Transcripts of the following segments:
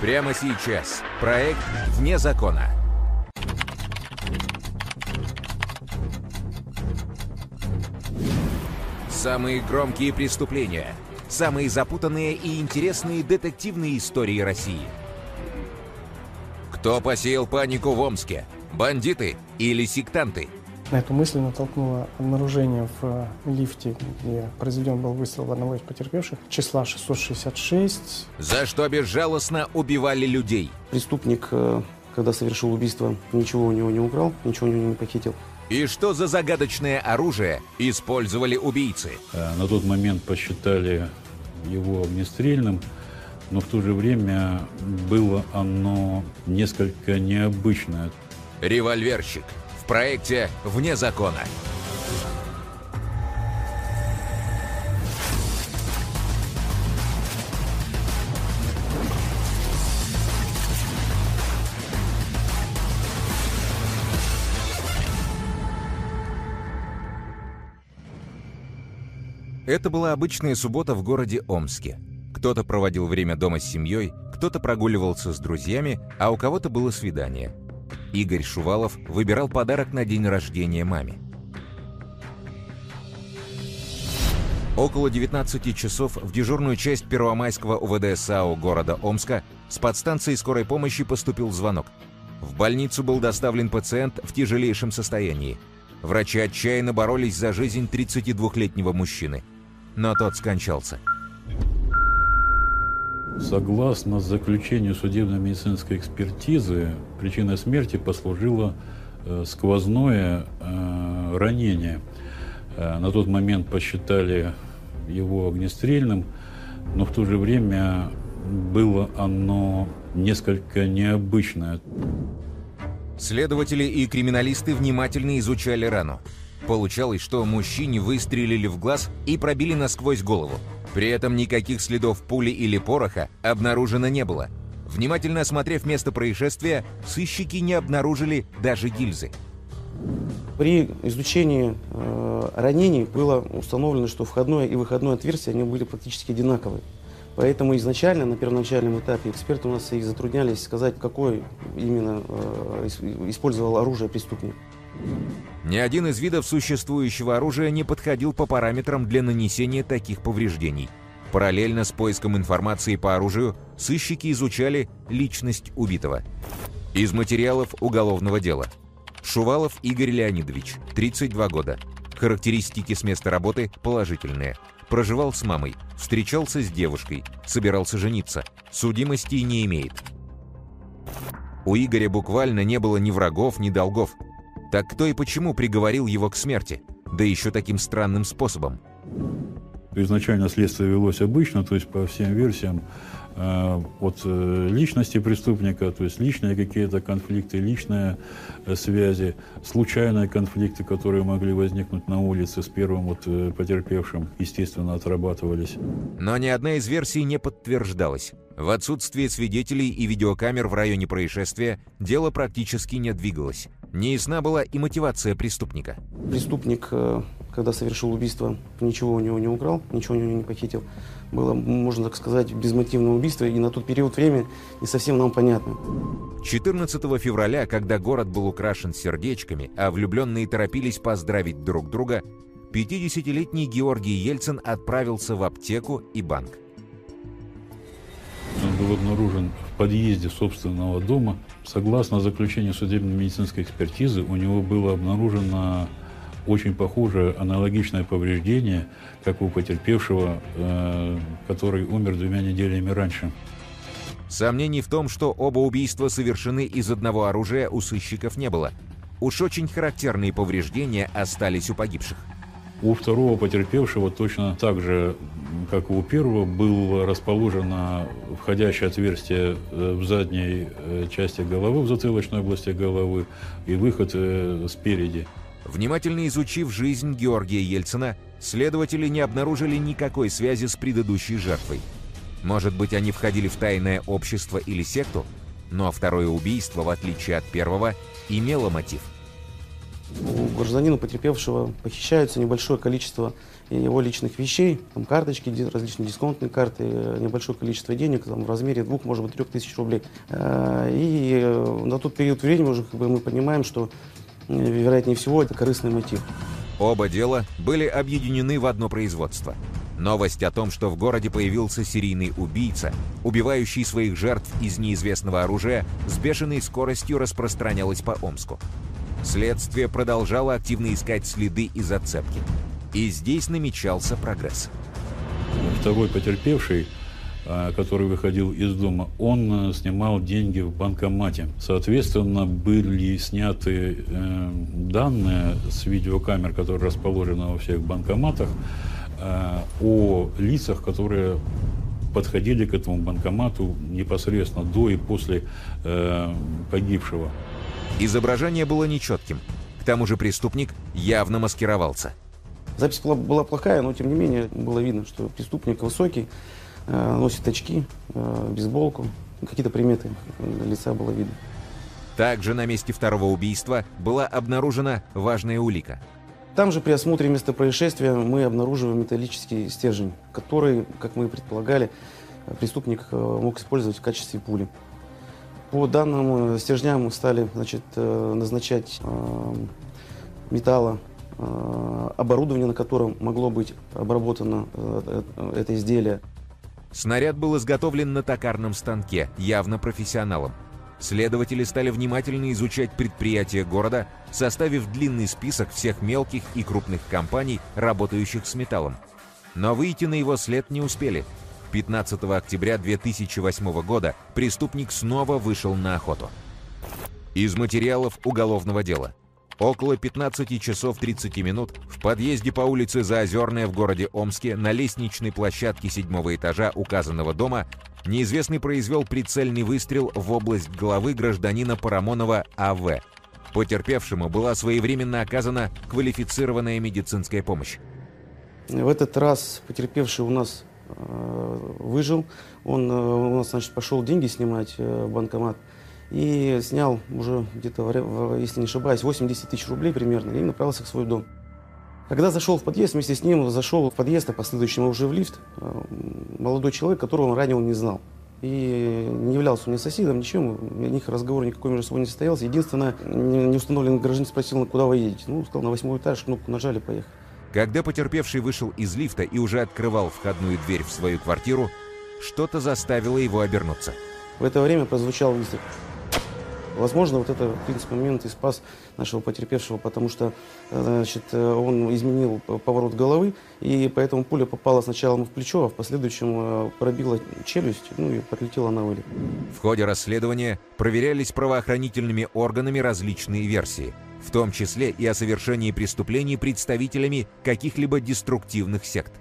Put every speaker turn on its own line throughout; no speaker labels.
Прямо сейчас. Проект «Вне закона». Самые громкие преступления. Самые запутанные и интересные детективные истории России. Кто посеял панику в Омске? Бандиты или сектанты?
На эту мысль натолкнуло обнаружение в э, лифте, где произведен был выстрел в одного из потерпевших, числа 666.
За что безжалостно убивали людей?
Преступник, э, когда совершил убийство, ничего у него не украл, ничего у него не похитил.
И что за загадочное оружие использовали убийцы?
Э, на тот момент посчитали его огнестрельным, но в то же время было оно несколько необычное.
Револьверщик проекте «Вне закона». Это была обычная суббота в городе Омске. Кто-то проводил время дома с семьей, кто-то прогуливался с друзьями, а у кого-то было свидание. Игорь Шувалов выбирал подарок на день рождения маме. Около 19 часов в дежурную часть Первомайского УВД САУ города Омска с подстанции скорой помощи поступил звонок. В больницу был доставлен пациент в тяжелейшем состоянии. Врачи отчаянно боролись за жизнь 32-летнего мужчины – но тот скончался.
Согласно заключению судебно-медицинской экспертизы, причиной смерти послужило э, сквозное э, ранение. Э, на тот момент посчитали его огнестрельным, но в то же время было оно несколько необычное.
Следователи и криминалисты внимательно изучали рану. Получалось, что мужчине выстрелили в глаз и пробили насквозь голову. При этом никаких следов пули или пороха обнаружено не было. Внимательно осмотрев место происшествия, сыщики не обнаружили даже гильзы.
При изучении э, ранений было установлено, что входное и выходное отверстие они были практически одинаковые. Поэтому изначально, на первоначальном этапе, эксперты у нас и затруднялись сказать, какой именно э, использовал оружие преступник.
Ни один из видов существующего оружия не подходил по параметрам для нанесения таких повреждений. Параллельно с поиском информации по оружию, сыщики изучали личность убитого. Из материалов уголовного дела. Шувалов Игорь Леонидович, 32 года. Характеристики с места работы положительные. Проживал с мамой, встречался с девушкой, собирался жениться. Судимости не имеет. У Игоря буквально не было ни врагов, ни долгов. Так кто и почему приговорил его к смерти? Да еще таким странным способом.
Изначально следствие велось обычно, то есть по всем версиям э, от э, личности преступника, то есть личные какие-то конфликты, личные э, связи, случайные конфликты, которые могли возникнуть на улице с первым вот потерпевшим, естественно, отрабатывались.
Но ни одна из версий не подтверждалась. В отсутствие свидетелей и видеокамер в районе происшествия дело практически не двигалось. Неясна была и мотивация преступника.
Преступник, э, когда совершил убийство, ничего у него не украл, ничего у него не похитил. Было, можно так сказать, безмотивное убийство, и на тот период времени не совсем нам понятно.
14 февраля, когда город был украшен сердечками, а влюбленные торопились поздравить друг друга, 50-летний Георгий Ельцин отправился в аптеку и банк.
Он был обнаружен подъезде собственного дома. Согласно заключению судебно-медицинской экспертизы, у него было обнаружено очень похожее аналогичное повреждение, как у потерпевшего, э, который умер двумя неделями раньше.
Сомнений в том, что оба убийства совершены из одного оружия, у сыщиков не было. Уж очень характерные повреждения остались у погибших.
У второго потерпевшего точно так же, как у первого, было расположено входящее отверстие э, в задней э, части головы, в затылочной области головы, и выход э, спереди.
Внимательно изучив жизнь Георгия Ельцина, следователи не обнаружили никакой связи с предыдущей жертвой. Может быть, они входили в тайное общество или секту? Но второе убийство, в отличие от первого, имело мотив –
У гражданина потерпевшего похищаются небольшое количество его личных вещей, там карточки, различные дисконтные карты, небольшое количество денег там, в размере двух, может быть, трех тысяч рублей. Э, и э, на тот период времени уже как бы, мы понимаем, что вероятнее всего это корыстный мотив.
Оба дела были объединены в одно производство. Новость о том, что в городе появился серийный убийца, убивающий своих жертв из неизвестного оружия, с бешеной скоростью распространялась по Омску. Следствие продолжало активно искать следы и зацепки. И здесь намечался прогресс.
Второй потерпевший, а, который выходил из дома, он э, снимал деньги в банкомате. Соответственно, были сняты э, данные с видеокамер, которые расположены во всех банкоматах, э, о лицах, которые подходили к этому банкомату непосредственно до и после погибшего.
Изображение было нечетким. К тому же преступник явно маскировался.
Запись была, была плохая, но тем не менее было видно, что преступник высокий, э, носит очки, э, бейсболку. Какие-то приметы лица было видно.
Также на месте второго убийства была обнаружена важная улика.
Там же при осмотре места происшествия мы обнаруживаем металлический стержень, который, как мы и предполагали, преступник э, мог использовать в качестве пули. По данным э, стержням мы стали значит, э, назначать э, металла, оборудование, на котором могло быть обработано это изделие.
Снаряд был изготовлен на токарном станке, явно профессионалом. Следователи стали внимательно изучать предприятия города, составив длинный список всех мелких и крупных компаний, работающих с металлом. Но выйти на его след не успели – 15 октября 2008 года преступник снова вышел на охоту. Из материалов уголовного дела. Около 15 часов 30 минут в подъезде по улице Заозерная в городе Омске на лестничной площадке седьмого этажа указанного дома неизвестный произвел прицельный выстрел в область головы гражданина Парамонова А.В. Потерпевшему была своевременно оказана квалифицированная медицинская помощь.
В этот раз потерпевший у нас выжил. Он э, у нас, значит, пошел деньги снимать э, в банкомат и снял уже где-то, если не ошибаюсь, 80 тысяч рублей примерно и направился в свой дом. Когда зашел в подъезд, вместе с ним зашел в подъезд, а последующим уже в лифт, молодой человек, которого он ранее не знал. И не являлся ни соседом, ничем, у них разговор никакой между собой не состоялся. Единственное, неустановленный гражданин спросил, куда вы едете. Ну, сказал, на восьмой этаж, кнопку нажали, поехали.
Когда потерпевший вышел из лифта и уже открывал входную дверь в свою квартиру, что-то заставило его обернуться.
В это время прозвучал выстрел. Возможно, вот это, в принципе, момент и спас нашего потерпевшего, потому что э, значит, э, он изменил поворот головы, и поэтому пуля попала сначала ему в плечо, а в последующем э, пробила челюсть, ну и подлетела на вылет.
В ходе расследования проверялись правоохранительными органами различные версии – в том числе и о совершении преступлений представителями каких-либо деструктивных сект.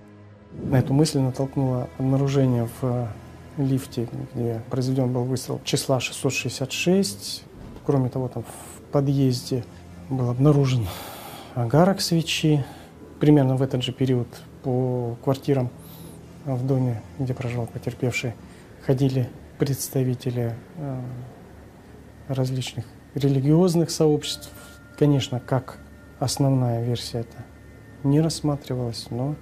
На эту мысль натолкнуло обнаружение в э, лифте, где произведен был выстрел числа 666. Кроме того, там в подъезде был обнаружен агарок свечи. Примерно в этот же период по квартирам в доме, где проживал потерпевший, ходили представители э, различных религиозных сообществ, Конечно, как основная версия это не рассматривалась, но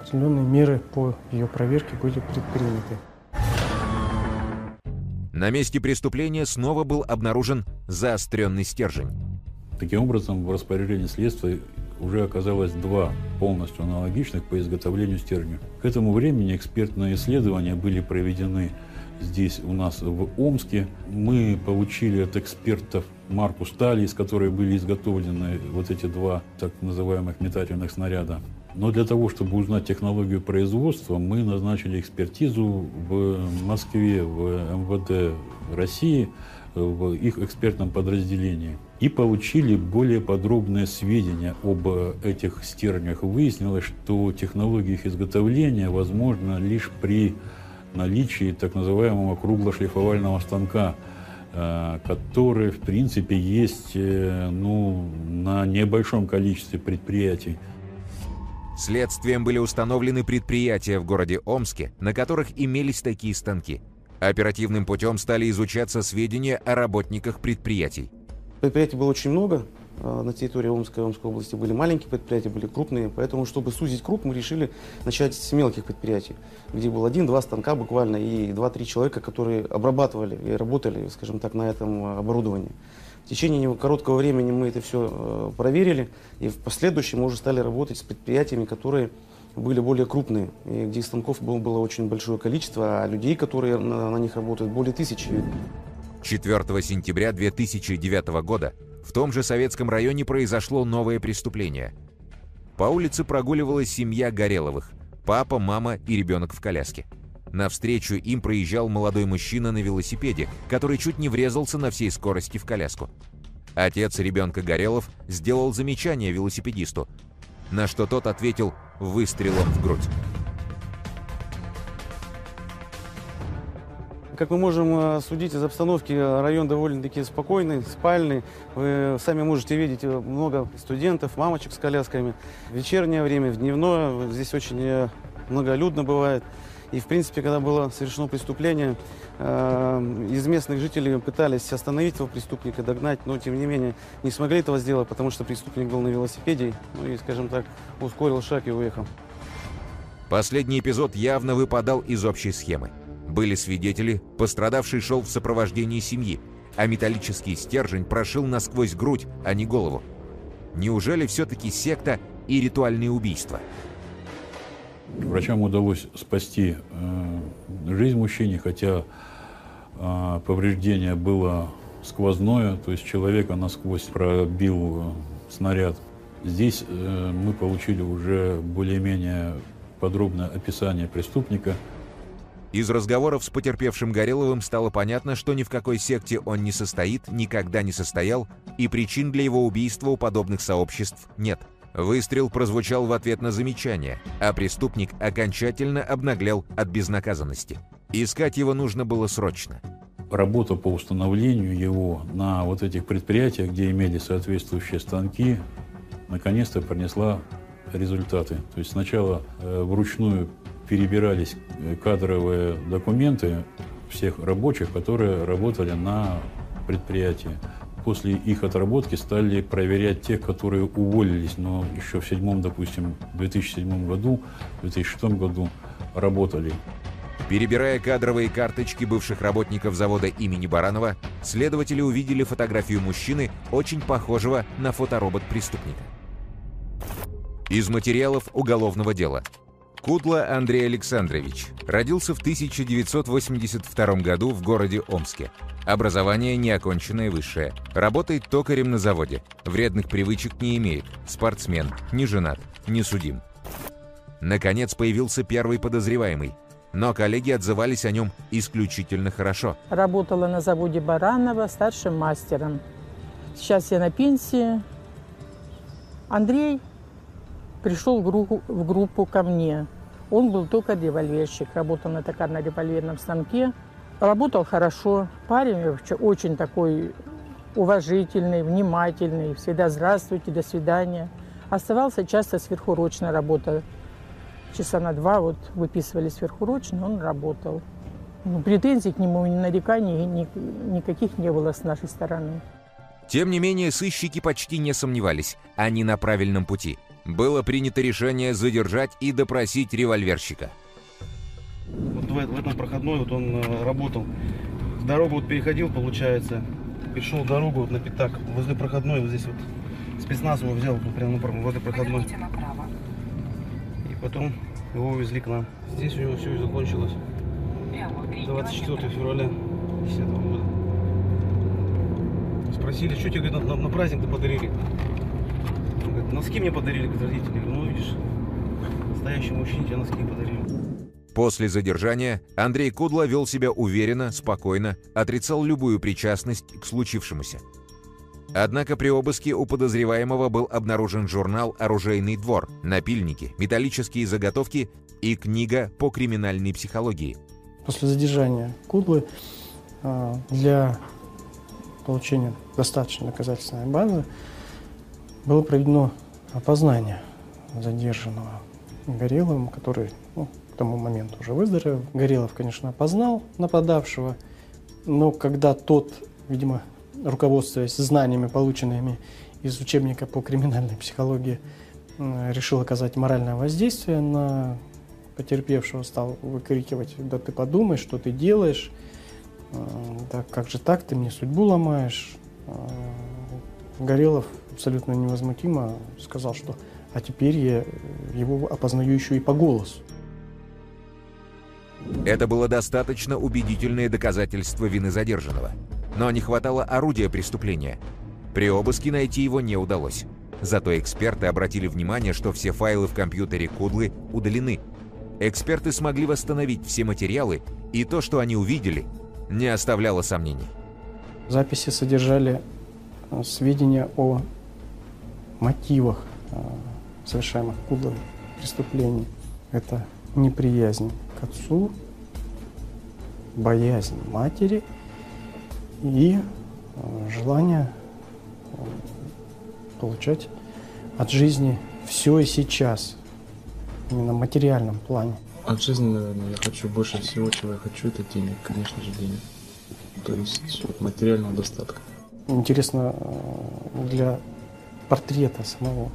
определенные меры по ее проверке были предприняты.
На месте преступления снова был обнаружен заостренный стержень.
Таким образом, в распоряжении следствия уже оказалось два полностью аналогичных по изготовлению стержня. К этому времени экспертные исследования были проведены здесь у нас в Омске. Мы получили от экспертов марку стали, из которой были изготовлены вот эти два так называемых метательных снаряда. Но для того, чтобы узнать технологию производства, мы назначили экспертизу в Москве, в МВД России, в их экспертном подразделении. И получили более подробные сведения об этих стержнях. Выяснилось, что технология их изготовления возможна лишь при наличии так называемого круглошлифовального станка, э, который, в принципе, есть э, ну, на небольшом количестве предприятий.
Следствием были установлены предприятия в городе Омске, на которых имелись такие станки. Оперативным путем стали изучаться сведения о работниках предприятий.
Предприятий было очень много, на территории Омской, Омской области были маленькие предприятия, были крупные. Поэтому, чтобы сузить круг, мы решили начать с мелких предприятий, где был один-два станка буквально и два-три человека, которые обрабатывали и работали, скажем так, на этом оборудовании. В течение короткого времени мы это все проверили, и в последующем мы уже стали работать с предприятиями, которые были более крупные, и где станков было, было очень большое количество, а людей, которые на, на них работают, более тысячи.
4 сентября 2009 года в том же советском районе произошло новое преступление. По улице прогуливалась семья Гореловых – папа, мама и ребенок в коляске. Навстречу им проезжал молодой мужчина на велосипеде, который чуть не врезался на всей скорости в коляску. Отец ребенка Горелов сделал замечание велосипедисту, на что тот ответил выстрелом в грудь.
Как мы можем э, судить из обстановки, район довольно-таки спокойный, спальный. Вы сами можете видеть э, много студентов, мамочек с колясками. В вечернее время, в дневное здесь очень э, многолюдно бывает. И, в принципе, когда было совершено преступление, из местных жителей пытались остановить этого преступника, догнать, но, тем не менее, не смогли этого сделать, потому что преступник был на велосипеде, ну и, скажем так, ускорил шаг и уехал.
Последний эпизод явно выпадал из общей схемы. Были свидетели, пострадавший шел в сопровождении семьи, а металлический стержень прошил насквозь грудь, а не голову. Неужели все-таки секта и ритуальные убийства?
Врачам удалось спасти э, жизнь мужчине, хотя э, повреждение было сквозное, то есть человека насквозь пробил э, снаряд. Здесь э, мы получили уже более-менее подробное описание преступника –
из разговоров с потерпевшим Гореловым стало понятно, что ни в какой секте он не состоит, никогда не состоял, и причин для его убийства у подобных сообществ нет. Выстрел прозвучал в ответ на замечание, а преступник окончательно обнаглел от безнаказанности. Искать его нужно было срочно.
Работа по установлению его на вот этих предприятиях, где имели соответствующие станки, наконец-то принесла результаты. То есть сначала э, вручную перебирались э, кадровые документы всех рабочих, которые работали на предприятии. После их отработки стали проверять тех, которые уволились, но еще в седьмом, допустим, 2007 году, 2006 году работали.
Перебирая кадровые карточки бывших работников завода имени Баранова, следователи увидели фотографию мужчины, очень похожего на фоторобот преступника. Из материалов уголовного дела – Кудла Андрей Александрович. Родился в 1982 году в городе Омске. Образование неоконченное высшее. Работает токарем на заводе. Вредных привычек не имеет. Спортсмен. Не женат. Не судим. Наконец появился первый подозреваемый. Но коллеги отзывались о нем исключительно хорошо.
Работала на заводе Баранова старшим мастером. Сейчас я на пенсии. Андрей пришел в группу, в группу ко мне. Он был только револьверщик, работал на токарно-револьверном станке. Работал хорошо. Парень очень такой уважительный, внимательный, всегда здравствуйте, до свидания. Оставался часто сверхурочно работа. Часа на два вот выписывали сверхурочно, он работал. Ну, претензий к нему, ни нареканий ни, никаких не было с нашей стороны.
Тем не менее, сыщики почти не сомневались, они на правильном пути – было принято решение задержать и допросить револьверщика.
Вот в, в этом проходной вот он э, работал. Дорогу вот переходил, получается, перешел дорогу вот на пятак. Возле проходной вот здесь вот спецназ его взял вот, прямо в этой проходной. И потом его увезли к нам. Здесь у него все и закончилось. 24 февраля 2010 года. Спросили, что тебе на, на, на праздник-то подарили? Носки мне подарили как родители. Ну, видишь, настоящему мужчине тебе носки подарили.
После задержания Андрей Кудла вел себя уверенно, спокойно, отрицал любую причастность к случившемуся. Однако при обыске у подозреваемого был обнаружен журнал «Оружейный двор», напильники, металлические заготовки и книга по криминальной психологии.
После задержания Кудлы а, для получения достаточной доказательственной базы было проведено опознание задержанного Гореловым, который ну, к тому моменту уже выздоровел. Горелов, конечно, опознал нападавшего, но когда тот, видимо, руководствуясь знаниями, полученными из учебника по криминальной психологии решил оказать моральное воздействие на потерпевшего, стал выкрикивать, да ты подумай, что ты делаешь, да как же так, ты мне судьбу ломаешь. Горелов абсолютно невозмутимо сказал, что а теперь я его опознаю еще и по голосу.
Это было достаточно убедительное доказательство вины задержанного. Но не хватало орудия преступления. При обыске найти его не удалось. Зато эксперты обратили внимание, что все файлы в компьютере Кудлы удалены. Эксперты смогли восстановить все материалы, и то, что они увидели, не оставляло сомнений.
Записи содержали э, сведения о мотивах э, совершаемых Кудлой преступлений. Это неприязнь к отцу, боязнь матери и э, желание э, получать от жизни все и сейчас, именно в материальном плане.
От жизни, наверное, я хочу больше всего, чего я хочу, это денег, конечно же, денег. То есть материального достатка.
Интересно для портрета самого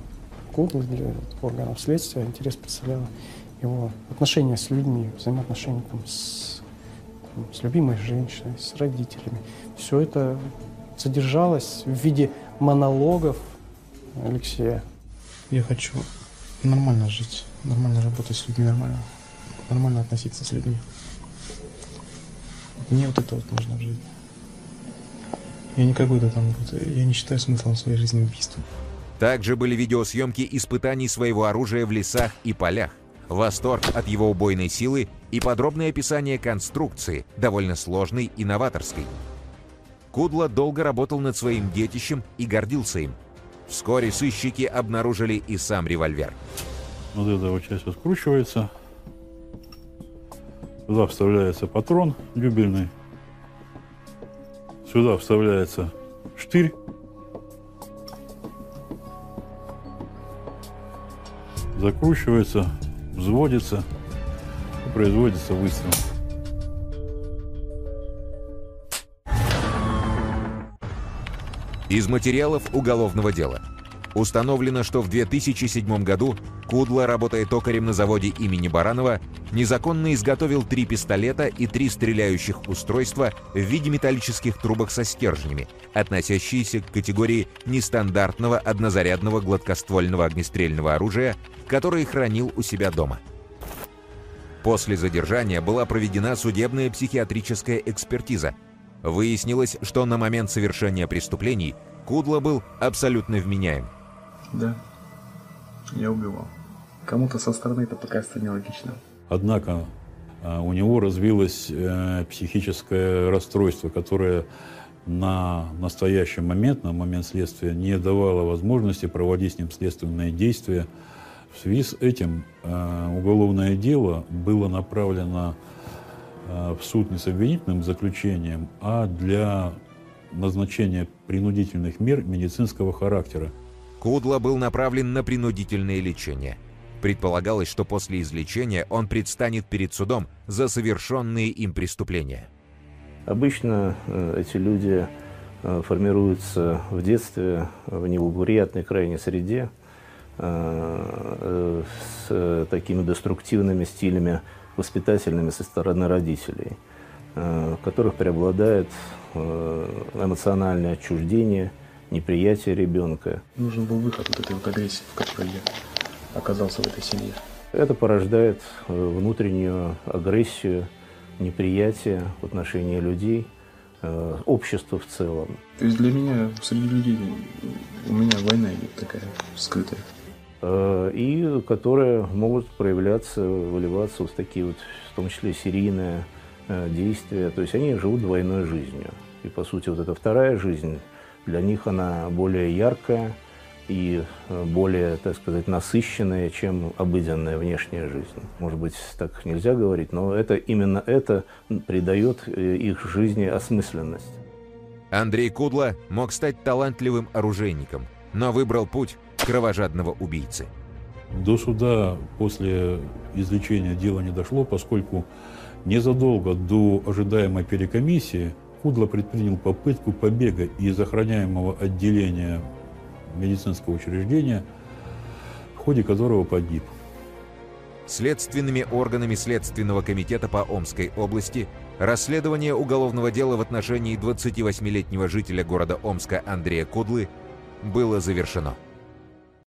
Куглы, для органов следствия, интерес представляла его отношения с людьми, взаимоотношения там, с, там, с любимой женщиной, с родителями. Все это содержалось в виде монологов Алексея.
Я хочу нормально жить, нормально работать с людьми, нормально, нормально относиться с людьми. Мне вот это вот нужно в жизни. Я не какой-то там, я не считаю смыслом своей жизни убийство.
Также были видеосъемки испытаний своего оружия в лесах и полях восторг от его убойной силы и подробное описание конструкции, довольно сложной и новаторской. Кудло долго работал над своим детищем и гордился им. Вскоре сыщики обнаружили и сам револьвер.
Вот эта вот часть скручивается. Сюда вставляется патрон дюбельный. Сюда вставляется штырь. Закручивается взводится и производится выстрел.
Из материалов уголовного дела. Установлено, что в 2007 году Кудла, работая токарем на заводе имени Баранова, незаконно изготовил три пистолета и три стреляющих устройства в виде металлических трубок со стержнями, относящиеся к категории нестандартного однозарядного гладкоствольного огнестрельного оружия, которые хранил у себя дома. После задержания была проведена судебная психиатрическая экспертиза. Выяснилось, что на момент совершения преступлений Кудло был абсолютно вменяем.
Да, я убивал. Кому-то со стороны это покажется нелогично.
Однако а, у него развилось э, психическое расстройство, которое на настоящий момент, на момент следствия, не давало возможности проводить с ним следственные действия. В связи с этим э, уголовное дело было направлено э, в суд не с обвинительным заключением, а для назначения принудительных мер медицинского характера.
Кудло был направлен на принудительное лечение. Предполагалось, что после излечения он предстанет перед судом за совершенные им преступления.
Обычно э, эти люди э, формируются в детстве в неблагоприятной крайней среде, э, с такими деструктивными стилями воспитательными со стороны родителей, в которых преобладает эмоциональное отчуждение, неприятие ребенка.
Нужен был выход от этой вот агрессии, в которой я оказался в этой семье.
Это порождает внутреннюю агрессию, неприятие в отношении людей, э, общества в целом.
То есть для меня, среди людей, у меня война идет такая скрытая.
Э, и которые могут проявляться, выливаться вот в такие вот, в том числе серийные э, действия. То есть они живут двойной жизнью. И, по сути, вот эта вторая жизнь, для них она более яркая, и э, более, так сказать, насыщенная, чем обыденная внешняя жизнь. Может быть, так нельзя говорить, но это именно это придает э, их жизни осмысленность.
Андрей Кудло мог стать талантливым оружейником, но выбрал путь кровожадного убийцы.
До суда после излечения дело не дошло, поскольку незадолго до ожидаемой перекомиссии Кудло предпринял попытку побега из охраняемого отделения медицинского учреждения, в ходе которого погиб.
Следственными органами Следственного комитета по Омской области расследование уголовного дела в отношении 28-летнего жителя города Омска Андрея Кудлы было завершено.